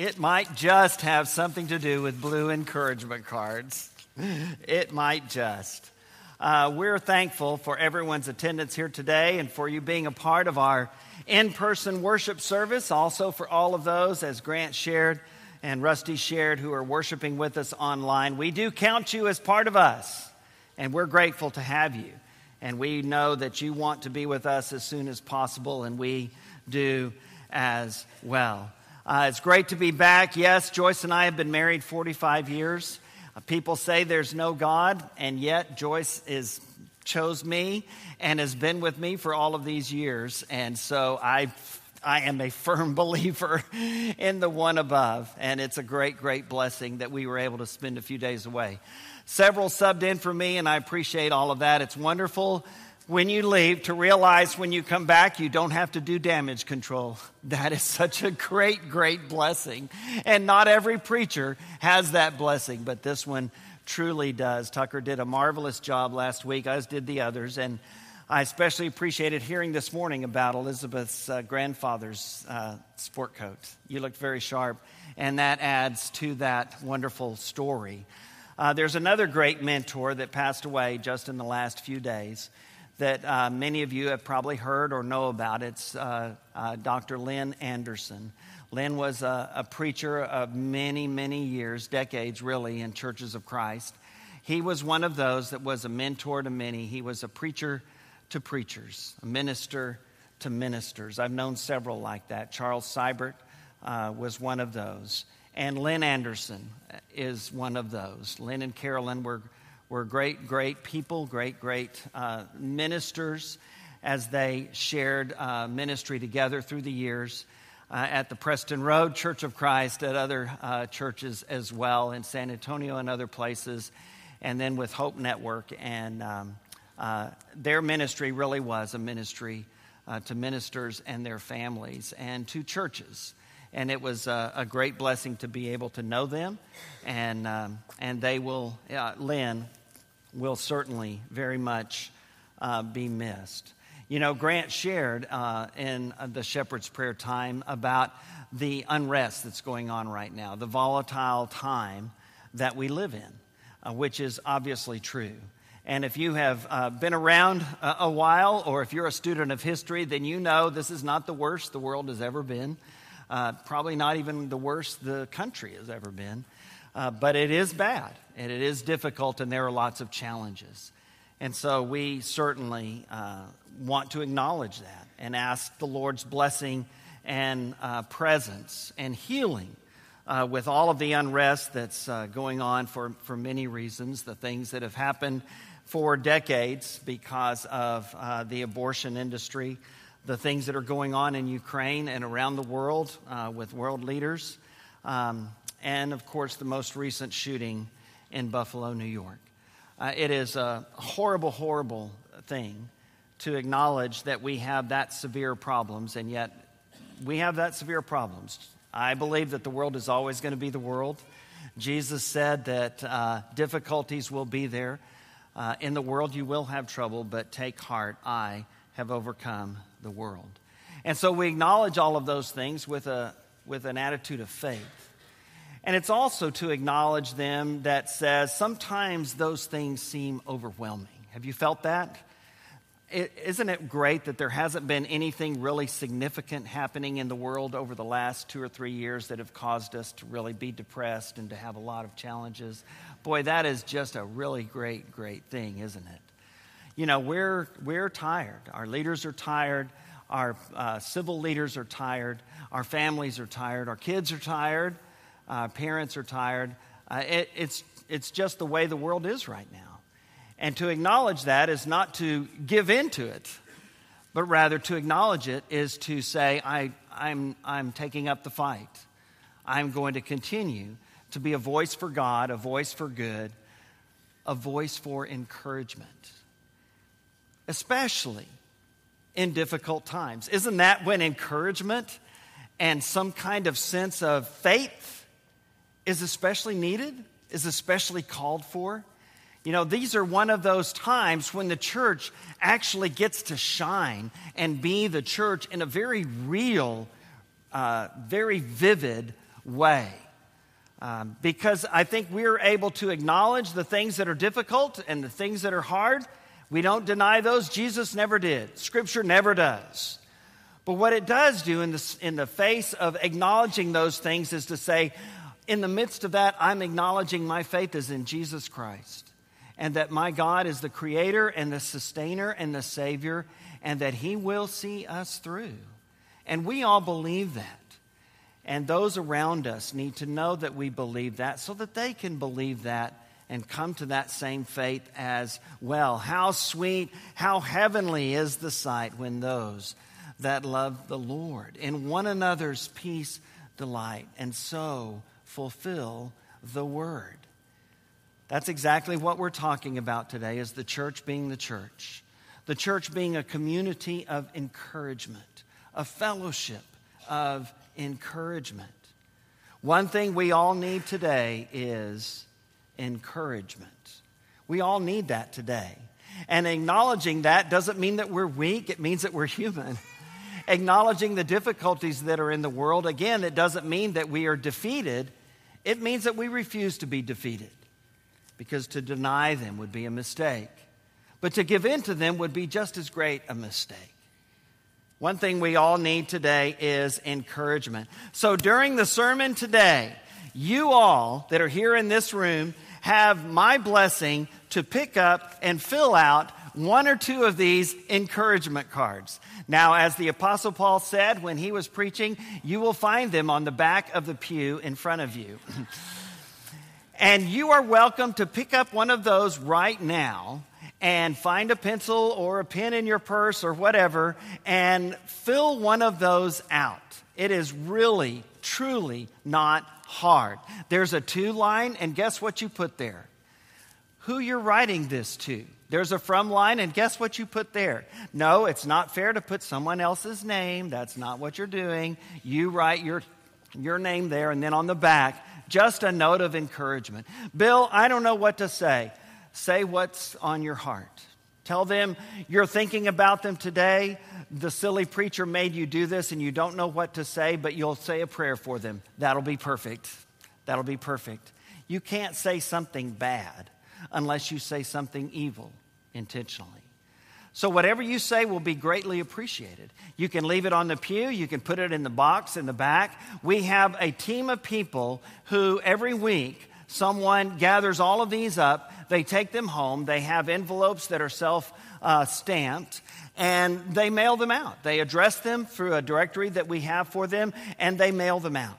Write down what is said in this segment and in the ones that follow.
It might just have something to do with blue encouragement cards. It might just. Uh, we're thankful for everyone's attendance here today and for you being a part of our in person worship service. Also, for all of those, as Grant shared and Rusty shared, who are worshiping with us online. We do count you as part of us, and we're grateful to have you. And we know that you want to be with us as soon as possible, and we do as well. Uh, it's great to be back. Yes, Joyce and I have been married 45 years. Uh, people say there's no God, and yet Joyce is chose me and has been with me for all of these years. And so I I am a firm believer in the one above, and it's a great, great blessing that we were able to spend a few days away. Several subbed in for me, and I appreciate all of that. It's wonderful when you leave to realize when you come back you don't have to do damage control. That is such a great, great blessing. And not every preacher has that blessing, but this one truly does. Tucker did a marvelous job last week, as did the others, and I especially appreciated hearing this morning about Elizabeth's uh, grandfather's uh, sport coat. You looked very sharp, and that adds to that wonderful story. Uh, there's another great mentor that passed away just in the last few days that uh, many of you have probably heard or know about. It's uh, uh, Dr. Lynn Anderson. Lynn was a, a preacher of many, many years, decades really, in churches of Christ. He was one of those that was a mentor to many. He was a preacher to preachers, a minister to ministers. I've known several like that. Charles Siburt uh, was one of those. And Lynn Anderson is one of those. Lynn and Carolyn were, were great, great people, great, great uh, ministers as they shared uh, ministry together through the years. Uh, at the Preston Road Church of Christ, at other uh, churches as well, in San Antonio and other places, and then with Hope Network and um, uh, their ministry really was a ministry uh, to ministers and their families and to churches. And it was a, a great blessing to be able to know them. And, um, and they will, uh, Lynn will certainly very much uh, be missed. You know, Grant shared uh, in the shepherd's prayer time about the unrest that's going on right now, the volatile time that we live in, which is obviously true. And if you have uh, been around a, a while, or if you're a student of history, then you know this is not the worst the world has ever been. Uh, probably not even the worst the country has ever been. Uh, but it is bad, and it is difficult, and there are lots of challenges. And so we certainly uh, want to acknowledge that and ask the Lord's blessing and uh, presence and healing uh, with all of the unrest that's uh, going on for, for many reasons, the things that have happened for decades because of uh, the abortion industry, the things that are going on in Ukraine and around the world uh, with world leaders, um, and of course, the most recent shooting in Buffalo, New York. Uh, it is a horrible, horrible thing to acknowledge that we have that severe problems, and yet we have that severe problems. I believe that the world is always going to be the world. Jesus said that uh, difficulties will be there. Uh, in the world you will have trouble, but take heart, I have overcome the world. And so we acknowledge all of those things with, a, with an attitude of faith. And it's also to acknowledge them that says sometimes those things seem overwhelming. Have you felt that? is not it great that there hasn't been anything really significant happening in the world over the last two or three years that have caused us to really be depressed and to have a lot of challenges? Boy, that is just a really great, great thing, isn't it? You know, we're, we're tired. Our leaders are tired. Our uh, civil leaders are tired. Our families are tired. Our kids are tired. Our parents are tired. Uh, it, it's, it's just the way the world is right now. And to acknowledge that is not to give in to it, but rather to acknowledge it is to say, I, I'm, I'm taking up the fight. I'm going to continue to be a voice for God, a voice for good, a voice for encouragement, especially in difficult times. Isn't that when encouragement and some kind of sense of faith is especially needed, is especially called for? You know, these are one of those times when the church actually gets to shine and be the church in a very real, uh, very vivid way. Um, because I think we're able to acknowledge the things that are difficult and the things that are hard. We don't deny those. Jesus never did. Scripture never does. But what it does do in the, in the face of acknowledging those things is to say, in the midst of that, I'm acknowledging my faith is in Jesus Christ and that my God is the creator and the sustainer and the savior and that he will see us through. And we all believe that. And those around us need to know that we believe that so that they can believe that and come to that same faith as well. How sweet, how heavenly is the sight when those that love the Lord in one another's peace delight and so fulfill the word. That's exactly what we're talking about today is the church being the church. The church being a community of encouragement, a fellowship of encouragement. One thing we all need today is encouragement. We all need that today. And acknowledging that doesn't mean that we're weak, it means that we're human. acknowledging the difficulties that are in the world, again, it doesn't mean that we are defeated, it means that we refuse to be defeated. Because to deny them would be a mistake. But to give in to them would be just as great a mistake. One thing we all need today is encouragement. So during the sermon today, you all that are here in this room have my blessing to pick up and fill out one or to of these encouragement cards. Now, as the Apostle Paul said when he was preaching, you will find them on the back of the pew in front of you. and you are welcome to pick up one of those right now and find a pencil or a pen in your purse or whatever and fill one of those out. It is really, truly not hard. There's a two line, and guess what you put there? Who you're writing this to. There's a from line, and guess what you put there? No, it's not fair to put someone else's name. That's not what you're doing. You write your, your name there, and then on the back, just a note of encouragement. Bill, I don't know what to say. Say what's on your heart. Tell them you're thinking about them today. The silly preacher made you do this and you don't know what to say, but you'll say a prayer for them. That'll be perfect. That'll be perfect. You can't say something bad unless you say something evil intentionally. So, whatever you say will be greatly appreciated. You can leave it on the pew, you can put it in the box in the back. We have a team of people who every week someone gathers all of these up they take them home. They have envelopes that are self uh, stamped and they mail them out. They address them through a directory that we have for them and they mail them out.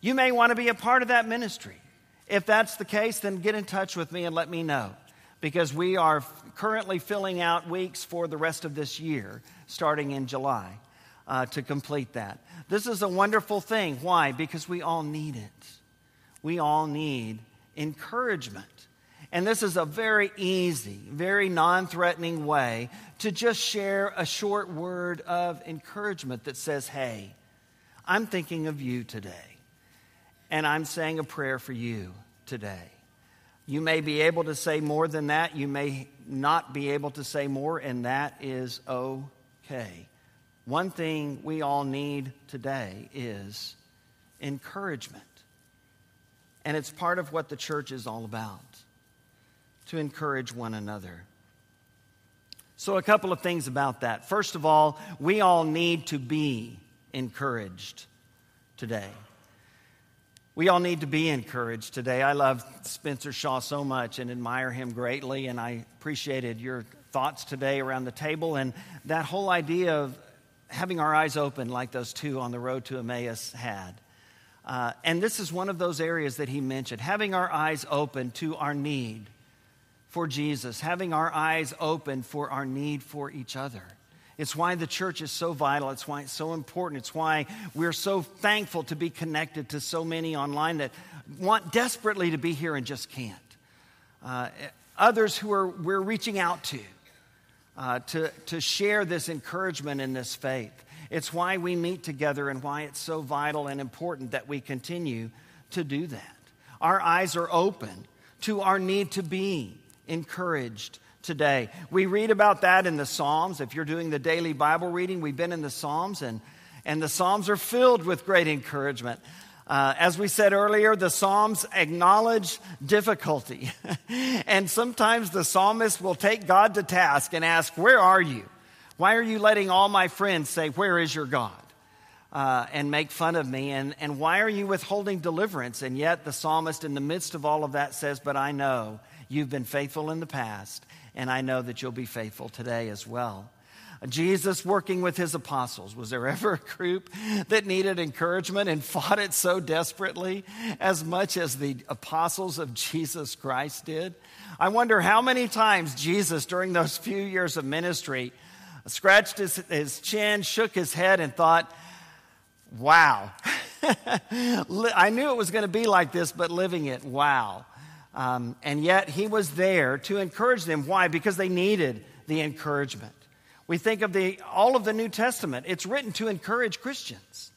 You may want to be a part of that ministry. If that's the case, then get in touch with me and let me know because we are currently filling out weeks for the rest of this year, starting in July, uh, to complete that. This is a wonderful thing. Why? Because we all need it. We all need encouragement. And this is a very easy, very non threatening way to just share a short word of encouragement that says, Hey, I'm thinking of you today. And I'm saying a prayer for you today. You may be able to say more than that. You may not be able to say more, and that is okay. One thing we all need today is encouragement. And it's part of what the church is all about to encourage one another. So, a couple of things about that. First of all, we all need to be encouraged today. We all need to be encouraged today. I love Spencer Shaw so much and admire him greatly, and I appreciated your thoughts today around the table and that whole idea of having our eyes open, like those two on the road to Emmaus had. Uh, and this is one of those areas that he mentioned having our eyes open to our need for Jesus, having our eyes open for our need for each other. It's why the church is so vital. It's why it's so important. It's why we're so thankful to be connected to so many online that want desperately to be here and just can't. Uh, others who are we're reaching out to, uh, to to share this encouragement and this faith. It's why we meet together and why it's so vital and important that we continue to do that. Our eyes are open to our need to be encouraged today. We read about that in the Psalms. If you're doing the daily Bible reading, we've been in the Psalms, and, and the Psalms are filled with great encouragement. Uh, as we said earlier, the Psalms acknowledge difficulty. and sometimes the psalmist will take God to task and ask, Where are you? Why are you letting all my friends say, Where is your God? Uh, and make fun of me? And, and why are you withholding deliverance? And yet the psalmist, in the midst of all of that, says, But I know you've been faithful in the past, and I know that you'll be faithful today as well. Jesus working with his apostles. Was there ever a group that needed encouragement and fought it so desperately as much as the apostles of Jesus Christ did? I wonder how many times Jesus, during those few years of ministry, scratched his, his chin, shook his head, and thought, wow. I knew it was going to be like this, but living it, wow. Um, and yet he was there to encourage them. Why? Because they needed the encouragement. We think of the, all of the New Testament, it's written to encourage Christians.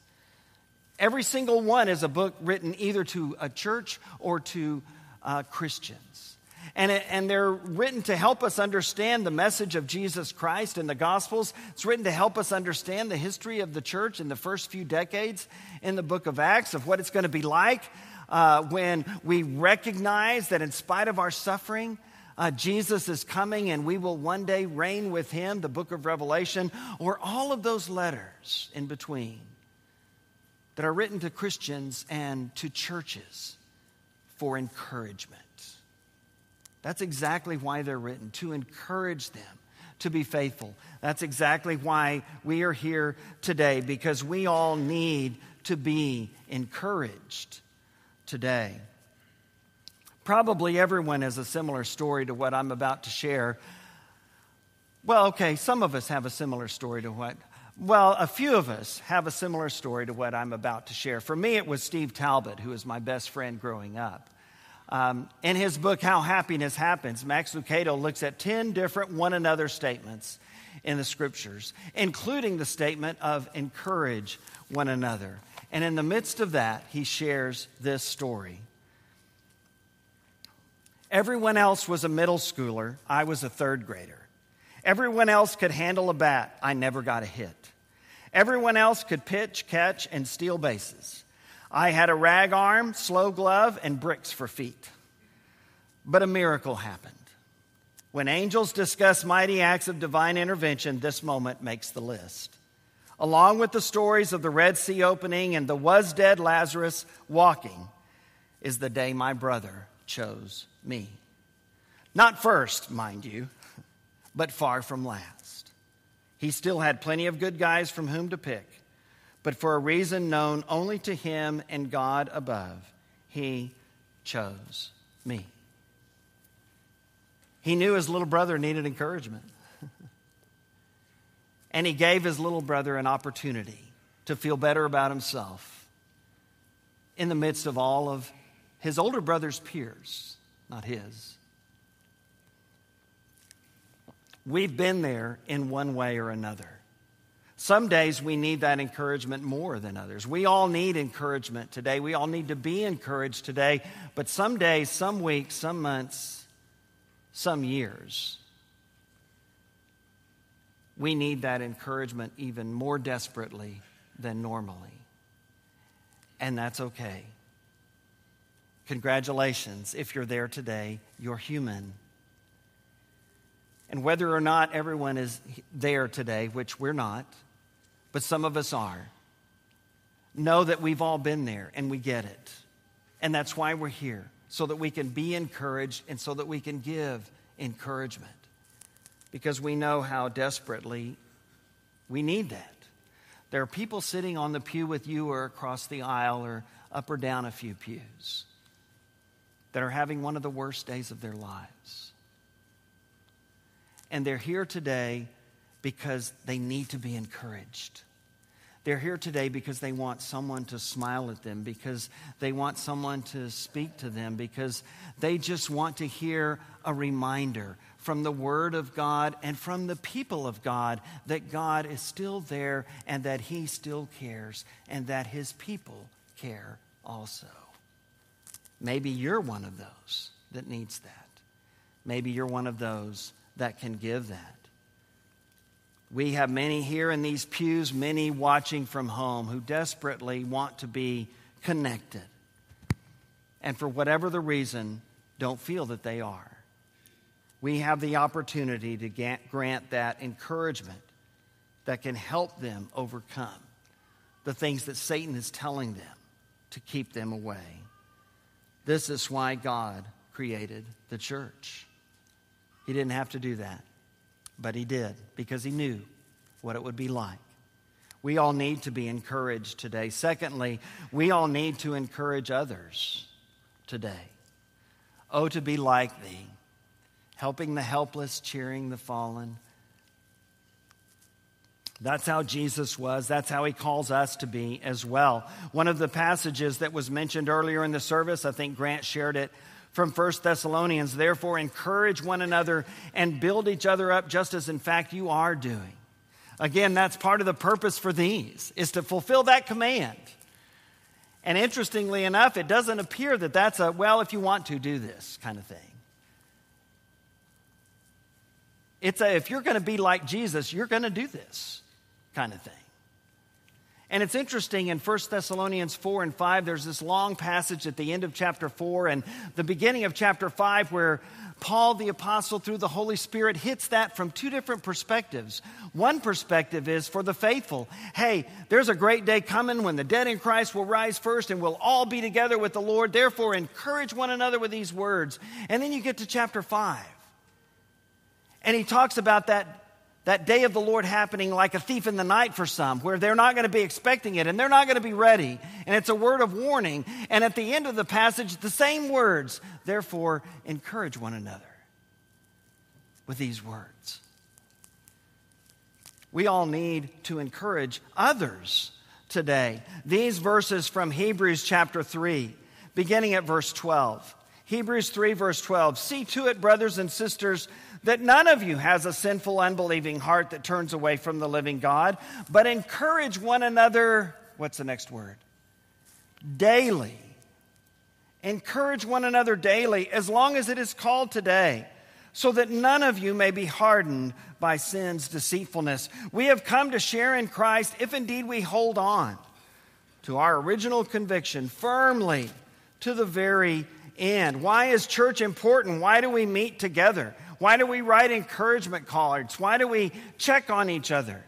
Every single one is a book written either to a church or to uh, Christians. And, it, and they're written to help us understand the message of Jesus Christ in the Gospels. It's written to help us understand the history of the church in the first few decades in the book of Acts, of what it's going to be like uh, when we recognize that in spite of our suffering, uh, Jesus is coming and we will one day reign with him, the book of Revelation, or all of those letters in between that are written to Christians and to churches for encouragement. That's exactly why they're written, to encourage them to be faithful. That's exactly why we are here today, because we all need to be encouraged today. Probably everyone has a similar story to what I'm about to share. Well, okay, some of us have a similar story to what, well, a few of us have a similar story to what I'm about to share. For me, it was Steve Talbot, who was my best friend growing up. Um, in his book, How Happiness Happens, Max Lucado looks at 10 different one another statements in the scriptures, including the statement of encourage one another. And in the midst of that, he shares this story. Everyone else was a middle schooler. I was a third grader. Everyone else could handle a bat. I never got a hit. Everyone else could pitch, catch, and steal bases. I had a rag arm, slow glove, and bricks for feet. But a miracle happened. When angels discuss mighty acts of divine intervention, this moment makes the list. Along with the stories of the Red Sea opening and the was dead Lazarus walking, is the day my brother chose me. Not first, mind you, but far from last. He still had plenty of good guys from whom to pick, but for a reason known only to him and God above, he chose me. He knew his little brother needed encouragement. And he gave his little brother an opportunity to feel better about himself in the midst of all of his older brother's peers not his. We've been there in one way or another. Some days we need that encouragement more than others. We all need encouragement today. We all need to be encouraged today. But some days, some weeks, some months, some years, we need that encouragement even more desperately than normally. And that's okay. Congratulations. If you're there today, you're human. And whether or not everyone is there today, which we're not, but some of us are, know that we've all been there and we get it. And that's why we're here, so that we can be encouraged and so that we can give encouragement. Because we know how desperately we need that. There are people sitting on the pew with you or across the aisle or up or down a few pews that are having one of the worst days of their lives. And they're here today because they need to be encouraged. They're here today because they want someone to smile at them, because they want someone to speak to them, because they just want to hear a reminder from the Word of God and from the people of God that God is still there and that He still cares and that His people care also. Maybe you're one of those that needs that. Maybe you're one of those that can give that. We have many here in these pews, many watching from home who desperately want to be connected. And for whatever the reason, don't feel that they are. We have the opportunity to grant that encouragement that can help them overcome the things that Satan is telling them to keep them away. This is why God created the church. He didn't have to do that, but He did because He knew what it would be like. We all need to be encouraged today. Secondly, we all need to encourage others today. Oh, to be like thee, helping the helpless, cheering the fallen. That's how Jesus was. That's how he calls us to be as well. One of the passages that was mentioned earlier in the service, I think Grant shared it from 1 Thessalonians. Therefore, encourage one another and build each other up just as in fact you are doing. Again, that's part of the purpose for these, is to fulfill that command. And interestingly enough, it doesn't appear that that's a, well, if you want to, do this kind of thing. It's a, if you're going to be like Jesus, you're going to do this kind of thing. And it's interesting in 1 Thessalonians 4 and 5, there's this long passage at the end of chapter 4 and the beginning of chapter 5 where Paul the Apostle, through the Holy Spirit, hits that from two different perspectives. One perspective is for the faithful hey, there's a great day coming when the dead in Christ will rise first and we'll all be together with the Lord. Therefore, encourage one another with these words. And then you get to chapter 5. And he talks about that that day of the Lord happening like a thief in the night for some, where they're not going to be expecting it and they're not going to be ready. And it's a word of warning. And at the end of the passage, the same words. Therefore, encourage one another with these words. We all need to encourage others today. These verses from Hebrews chapter 3, beginning at verse 12. Hebrews 3, verse 12. See to it, brothers and sisters that none of you has a sinful, unbelieving heart that turns away from the living God, but encourage one another. What's the next word? Daily. Encourage one another daily, as long as it is called today, so that none of you may be hardened by sin's deceitfulness. We have come to share in Christ if indeed we hold on to our original conviction firmly to the very end. Why is church important? Why do we meet together? Why do we write encouragement cards? Why do we check on each other?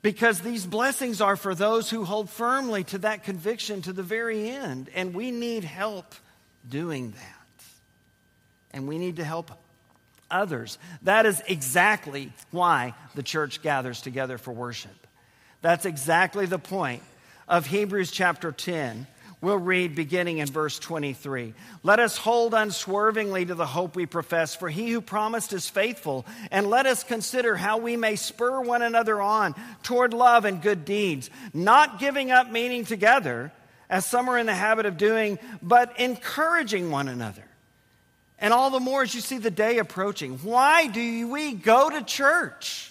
Because these blessings are for those who hold firmly to that conviction to the very end. And we need help doing that. And we need to help others. That is exactly why the church gathers together for worship. That's exactly the point of Hebrews chapter 10 We'll read beginning in verse 23. Let us hold unswervingly to the hope we profess, for he who promised is faithful. And let us consider how we may spur one another on toward love and good deeds, not giving up meeting together, as some are in the habit of doing, but encouraging one another. And all the more as you see the day approaching. Why do we go to church?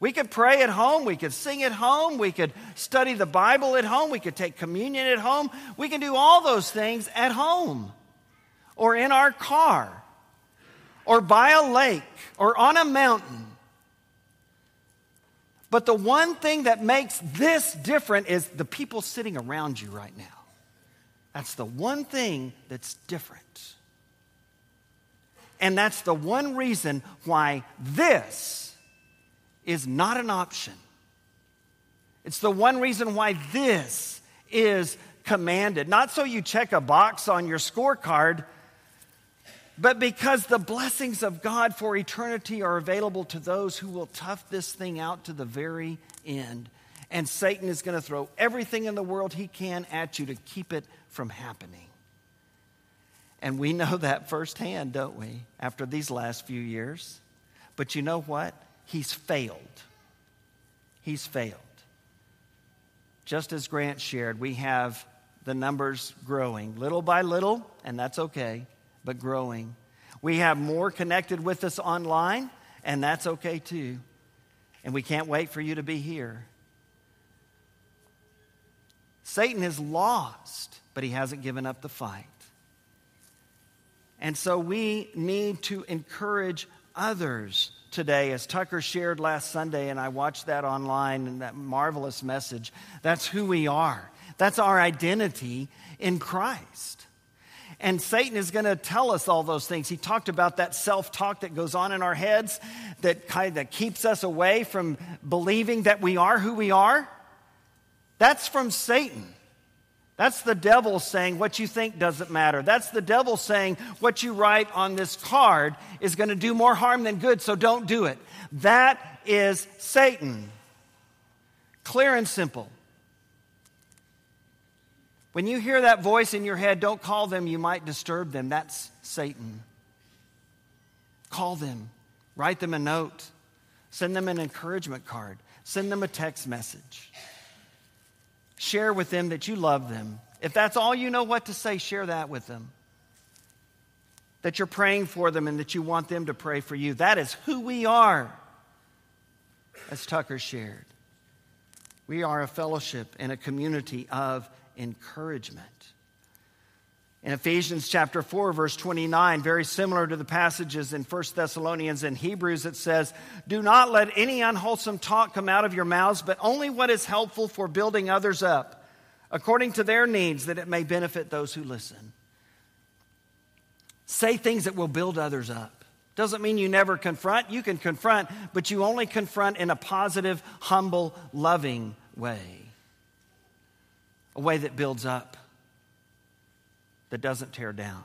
We could pray at home. We could sing at home. We could study the Bible at home. We could take communion at home. We can do all those things at home or in our car or by a lake or on a mountain. But the one thing that makes this different is the people sitting around you right now. That's the one thing that's different. And that's the one reason why this is not an option. It's the one reason why this is commanded. Not so you check a box on your scorecard, but because the blessings of God for eternity are available to those who will tough this thing out to the very end. And Satan is going to throw everything in the world he can at you to keep it from happening. And we know that firsthand, don't we, after these last few years? But you know what? He's failed. He's failed. Just as Grant shared, we have the numbers growing little by little, and that's okay, but growing. We have more connected with us online, and that's okay too. And we can't wait for you to be here. Satan is lost, but he hasn't given up the fight. And so we need to encourage others today, as Tucker shared last Sunday, and I watched that online and that marvelous message. That's who we are, that's our identity in Christ. And Satan is going to tell us all those things. He talked about that self talk that goes on in our heads that, kind of, keeps us away from believing that we are who we are. That's from Satan. That's the devil saying what you think doesn't matter. That's the devil saying what you write on this card is going to do more harm than good, so don't do it. That is Satan. Clear and simple. When you hear that voice in your head, don't call them, you might disturb them. That's Satan. Call them, write them a note, send them an encouragement card, send them a text message. Share with them that you love them. If that's all you know what to say, share that with them. That you're praying for them and that you want them to pray for you. That is who we are, as Tucker shared. We are a fellowship and a community of encouragement. In Ephesians chapter 4, verse 29, very similar to the passages in 1 Thessalonians and Hebrews, it says, Do not let any unwholesome talk come out of your mouths, but only what is helpful for building others up, according to their needs, that it may benefit those who listen. Say things that will build others up. Doesn't mean you never confront. You can confront, but you only confront in a positive, humble, loving way a way that builds up, that doesn't tear down.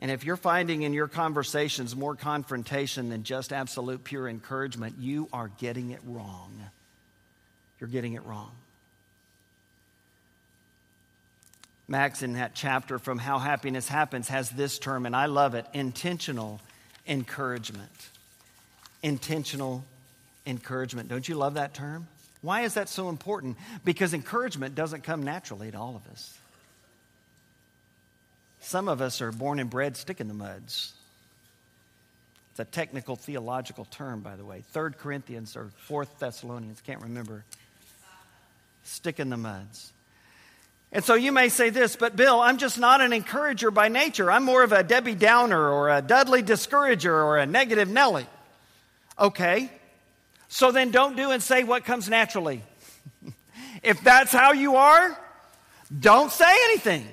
And if you're finding in your conversations more confrontation than just absolute pure encouragement, you are getting it wrong. You're getting it wrong. Max, in that chapter from How Happiness Happens, has this term, and I love it intentional encouragement. Intentional encouragement. Don't you love that term? Why is that so important? Because encouragement doesn't come naturally to all of us. Some of us are born and bred stick in the muds. It's a technical theological term, by the way. Third Corinthians or Fourth Thessalonians, can't remember. Stick in the muds. And so you may say this, but Bill, I'm just not an encourager by nature. I'm more of a Debbie Downer or a Dudley Discourager or a negative Nelly. Okay, so then don't do and say what comes naturally. if that's how you are, don't say anything.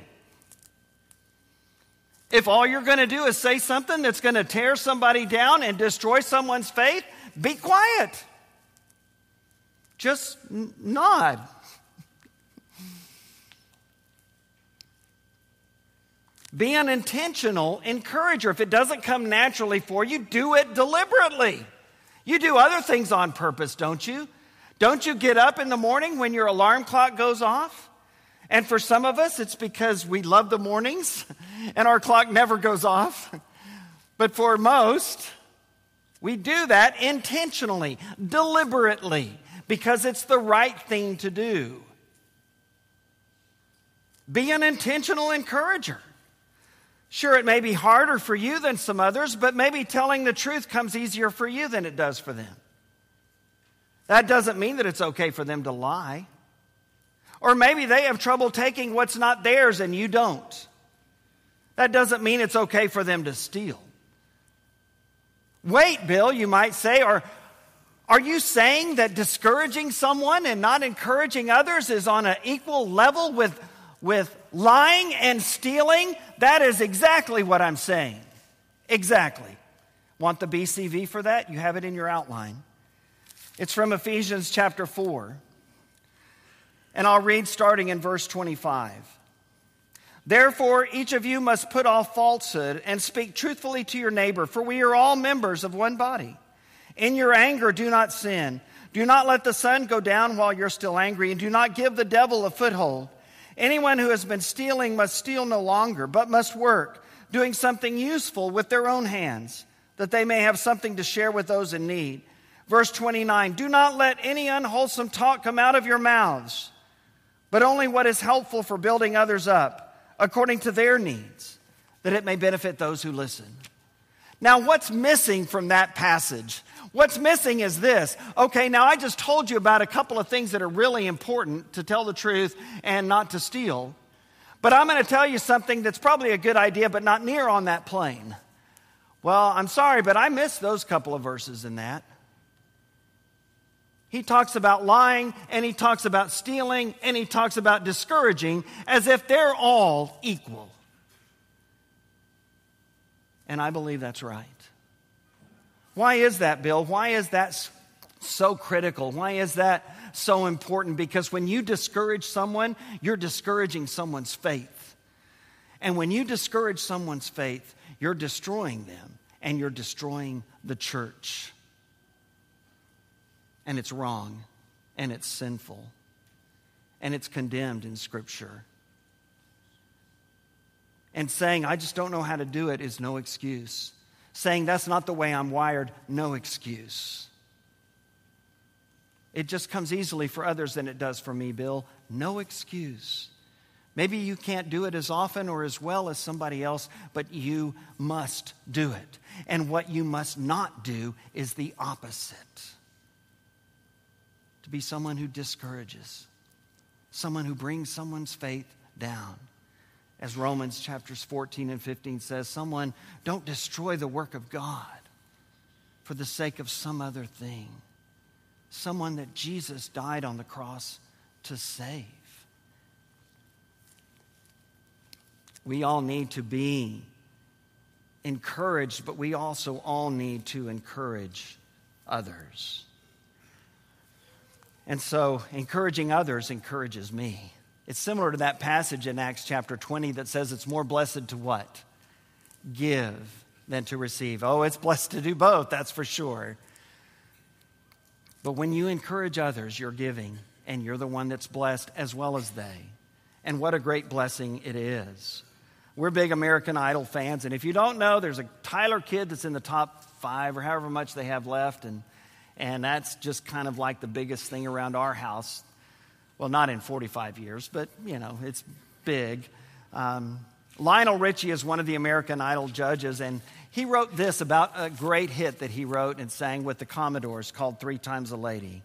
If all you're going to do is say something that's going to tear somebody down and destroy someone's faith, be quiet. Just n- nod. Be an intentional encourager. If it doesn't come naturally for you, do it deliberately. You do other things on purpose, don't you? Don't you get up in the morning when your alarm clock goes off? And for some of us, it's because we love the mornings and our clock never goes off. But for most, we do that intentionally, deliberately, because it's the right thing to do. Be an intentional encourager. Sure, it may be harder for you than some others, but maybe telling the truth comes easier for you than it does for them. That doesn't mean that it's okay for them to lie. Or maybe they have trouble taking what's not theirs and you don't. That doesn't mean it's okay for them to steal. Wait, Bill, you might say, or are you saying that discouraging someone and not encouraging others is on an equal level with with lying and stealing, that is exactly what I'm saying. Exactly. Want the BCV for that? You have it in your outline. It's from Ephesians chapter 4. And I'll read starting in verse 25. Therefore, each of you must put off falsehood and speak truthfully to your neighbor, for we are all members of one body. In your anger, do not sin. Do not let the sun go down while you're still angry, and do not give the devil a foothold. Anyone who has been stealing must steal no longer, but must work, doing something useful with their own hands, that they may have something to share with those in need. Verse 29 Do not let any unwholesome talk come out of your mouths, but only what is helpful for building others up, according to their needs, that it may benefit those who listen. Now, what's missing from that passage? What's missing is this. Okay, now I just told you about a couple of things that are really important to tell the truth and not to steal. But I'm going to tell you something that's probably a good idea, but not near on that plane. Well, I'm sorry, but I missed those couple of verses in that. He talks about lying and he talks about stealing and he talks about discouraging as if they're all equal. And I believe that's right. Why is that, Bill? Why is that so critical? Why is that so important? Because when you discourage someone, you're discouraging someone's faith. And when you discourage someone's faith, you're destroying them and you're destroying the church. And it's wrong and it's sinful and it's condemned in Scripture. And saying, I just don't know how to do it is no excuse. Saying, that's not the way I'm wired, no excuse. It just comes easily for others than it does for me, Bill. No excuse. Maybe you can't do it as often or as well as somebody else, but you must do it. And what you must not do is the opposite be someone who discourages, someone who brings someone's faith down. As Romans chapters 14 and 15 says, someone don't destroy the work of God for the sake of some other thing, someone that Jesus died on the cross to save. We all need to be encouraged, but we also all need to encourage others. And so, encouraging others encourages me. It's similar to that passage in Acts chapter 20 that says it's more blessed to what? Give than to receive. Oh, it's blessed to do both, that's for sure. But when you encourage others, you're giving, and you're the one that's blessed as well as they. And what a great blessing it is. We're big American Idol fans, and if you don't know, there's a Tyler kid that's in the top five or however much they have left, and, and that's just kind of like the biggest thing around our house. Well, not in 45 years, but you know, it's big. Um, Lionel Richie is one of the American Idol judges, and he wrote this about a great hit that he wrote and sang with the Commodores called Three Times a Lady.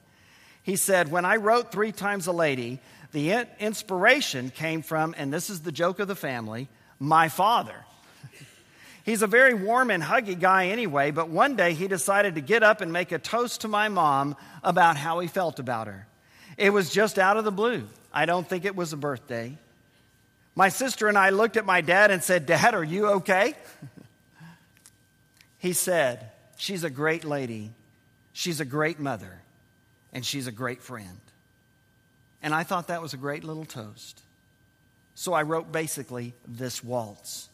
He said, When I wrote Three Times a Lady, the inspiration came from, and this is the joke of the family, my father. He's a very warm and huggy guy anyway, but one day he decided to get up and make a toast to my mom about how he felt about her. It was just out of the blue. I don't think it was a birthday. My sister and I looked at my dad and said, Dad, are you okay? he said, She's a great lady, she's a great mother, and she's a great friend. And I thought that was a great little toast. So I wrote basically this waltz.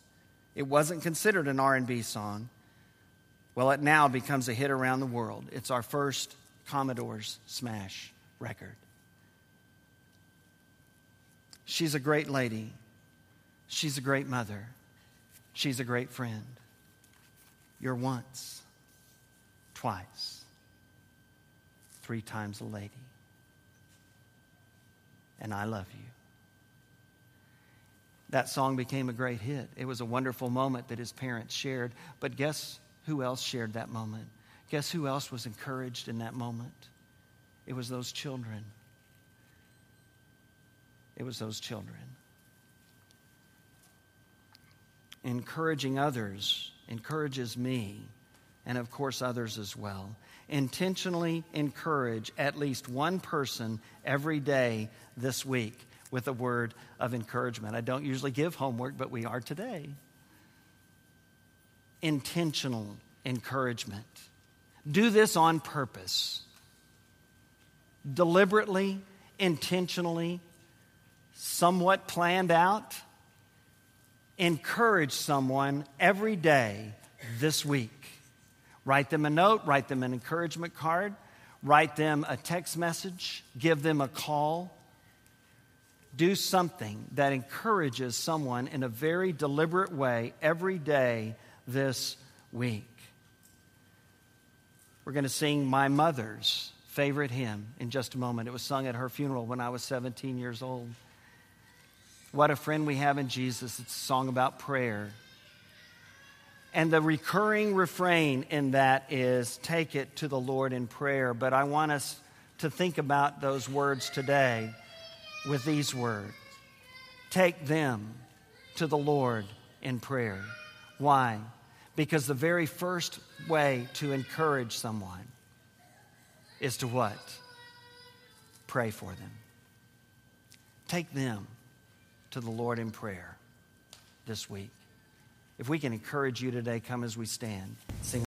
It wasn't considered an R&B song. Well, it now becomes a hit around the world. It's our first Commodore's smash record. She's a great lady. She's a great mother. She's a great friend. You're once, twice, three times a lady. And I love you that song became a great hit. It was a wonderful moment that his parents shared. But guess who else shared that moment? Guess who else was encouraged in that moment? It was those children. It was those children. Encouraging others encourages me, and of course, others as well. Intentionally encourage at least one person every day this week with a word of encouragement. I don't usually give homework, but we are today. Intentional encouragement. Do this on purpose. Deliberately, intentionally, somewhat planned out. Encourage someone every day this week. Write them a note, write them an encouragement card, write them a text message, give them a call do something that encourages someone in a very deliberate way every day this week. We're going to sing my mother's favorite hymn in just a moment. It was sung at her funeral when I was 17 years old. What a friend we have in Jesus. It's a song about prayer. And the recurring refrain in that is take it to the Lord in prayer. But I want us to think about those words today with these words Take them to the Lord in prayer. Why? Because the very first way to encourage someone is to what? Pray for them. Take them to the Lord in prayer this week. If we can encourage you today, come as we stand. Sing.